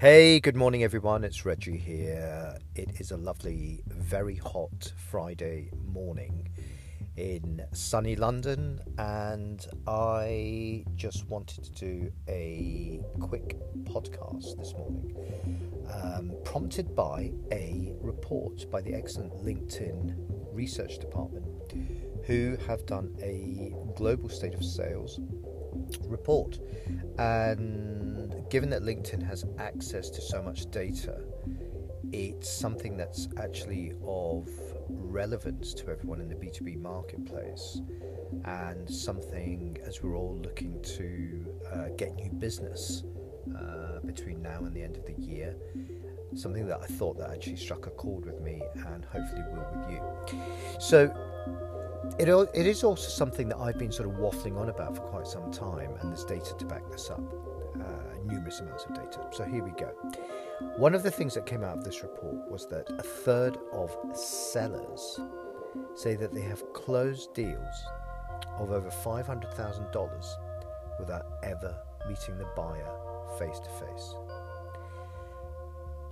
Hey, good morning, everyone. It's Reggie here. It is a lovely, very hot Friday morning in sunny London, and I just wanted to do a quick podcast this morning, um, prompted by a report by the excellent LinkedIn research department, who have done a global state of sales report. And given that LinkedIn has access to so much data, it's something that's actually of relevance to everyone in the B2B marketplace and something as we're all looking to uh, get new business uh, between now and the end of the year something that I thought that actually struck a chord with me and hopefully will with you so it, it is also something that I've been sort of waffling on about for quite some time, and there's data to back this up, uh, numerous amounts of data. So here we go. One of the things that came out of this report was that a third of sellers say that they have closed deals of over $500,000 without ever meeting the buyer face to face.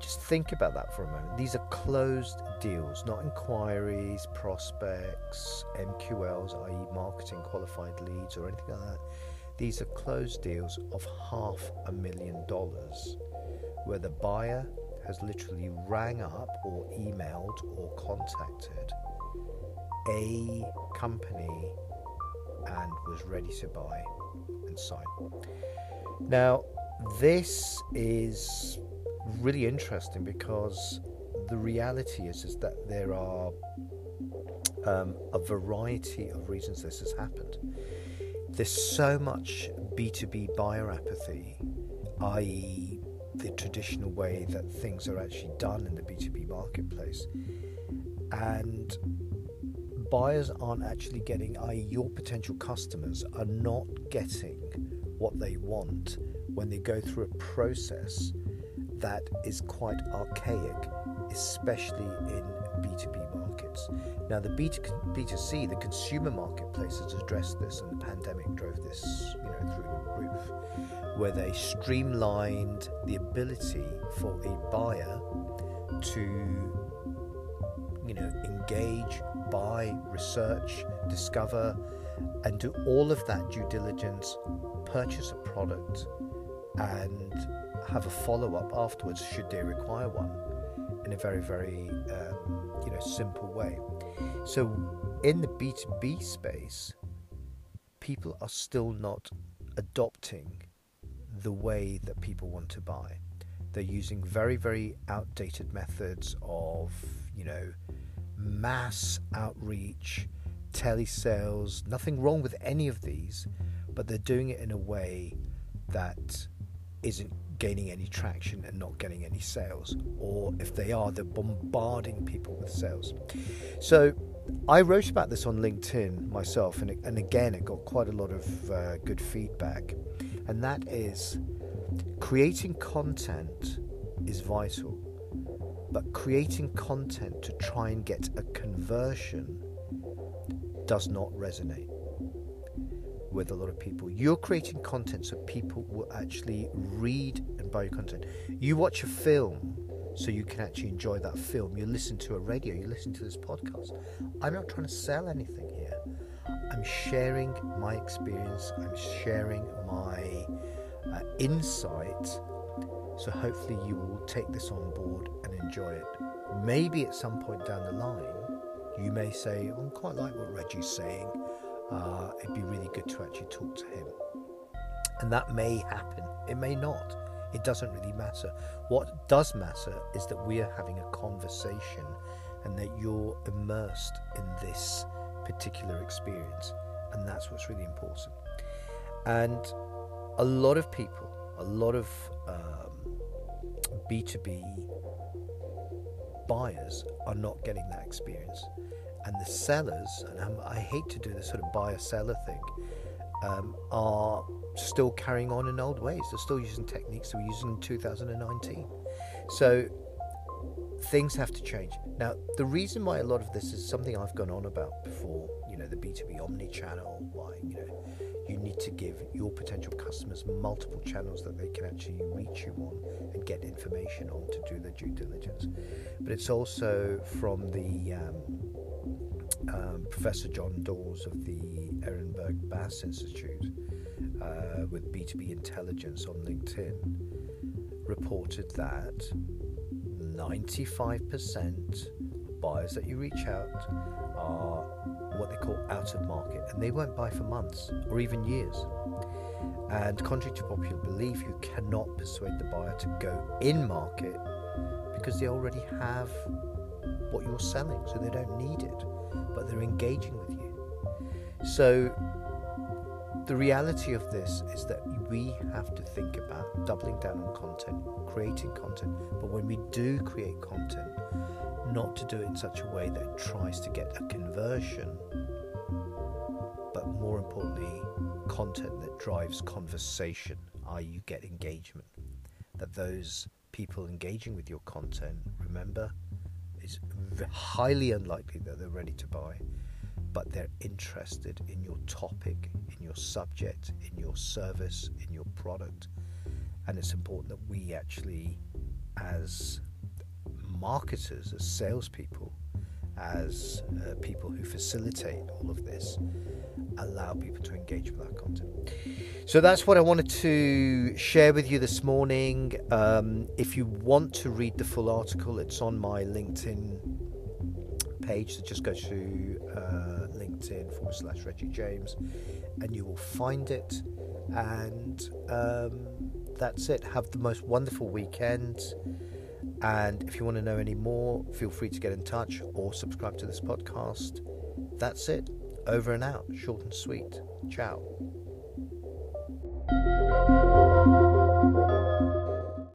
Just think about that for a moment. These are closed deals, not inquiries, prospects, MQLs, i.e., marketing qualified leads, or anything like that. These are closed deals of half a million dollars where the buyer has literally rang up or emailed or contacted a company and was ready to buy and sign. Now, this is really interesting because the reality is is that there are um, a variety of reasons this has happened. There's so much B2B buyer apathy, i.e., the traditional way that things are actually done in the B2B marketplace. And buyers aren't actually getting, i.e., your potential customers are not getting what they want when they go through a process that is quite archaic, especially in B2B markets. Now, the B2, B2C, the consumer marketplace, has addressed this, and the pandemic drove this, you know, through the roof, where they streamlined the ability for a buyer to, you know, engage, buy, research, discover, and do all of that due diligence, purchase a product, and have a follow up afterwards should they require one in a very, very um, you know simple way. So in the B2B space, people are still not adopting the way that people want to buy. They're using very, very outdated methods of, you know, mass outreach, telesales. Nothing wrong with any of these, but they're doing it in a way that isn't gaining any traction and not getting any sales. Or if they are, they're bombarding people with sales. So I wrote about this on LinkedIn myself, and, and again, it got quite a lot of uh, good feedback. And that is creating content is vital, but creating content to try and get a conversion does not resonate with a lot of people. You're creating content so people will actually read and buy your content. You watch a film so you can actually enjoy that film. You listen to a radio, you listen to this podcast. I'm not trying to sell anything here. I'm sharing my experience, I'm sharing my uh, insight. So hopefully you will take this on board and enjoy it. Maybe at some point down the line, you may say, well, I quite like what Reggie's saying uh, it'd be really good to actually talk to him. And that may happen, it may not. It doesn't really matter. What does matter is that we are having a conversation and that you're immersed in this particular experience. And that's what's really important. And a lot of people, a lot of um, B2B buyers are not getting that experience and the sellers, and I'm, i hate to do this sort of buyer seller thing, um, are still carrying on in old ways. They're still using techniques they were using in 2019. So things have to change. Now, the reason why a lot of this is something I've gone on about before, you know, the B2B omni channel, why, you know, you need to give your potential customers multiple channels that they can actually reach you on and get information on to do the due diligence. But it's also from the um, um, Professor John Dawes of the Ehrenberg Bass Institute uh, with B2B Intelligence on LinkedIn reported that 95% of buyers that you reach out are what they call out of market and they won't buy for months or even years. And contrary to popular belief, you cannot persuade the buyer to go in market because they already have what you're selling, so they don't need it, but they're engaging with you. So the reality of this is that we have to think about doubling down on content, creating content, but when we do create content, not to do it in such a way that tries to get a conversion, importantly, content that drives conversation, i.e., you get engagement. That those people engaging with your content, remember, is highly unlikely that they're ready to buy but they're interested in your topic, in your subject, in your service, in your product. And it's important that we actually, as marketers, as salespeople, as uh, people who facilitate all of this, allow people to engage with our content. So that's what I wanted to share with you this morning. Um, if you want to read the full article, it's on my LinkedIn page. So just go to uh, LinkedIn forward slash Reggie James and you will find it. And um, that's it. Have the most wonderful weekend. And if you want to know any more, feel free to get in touch or subscribe to this podcast. That's it. Over and out. Short and sweet. Ciao.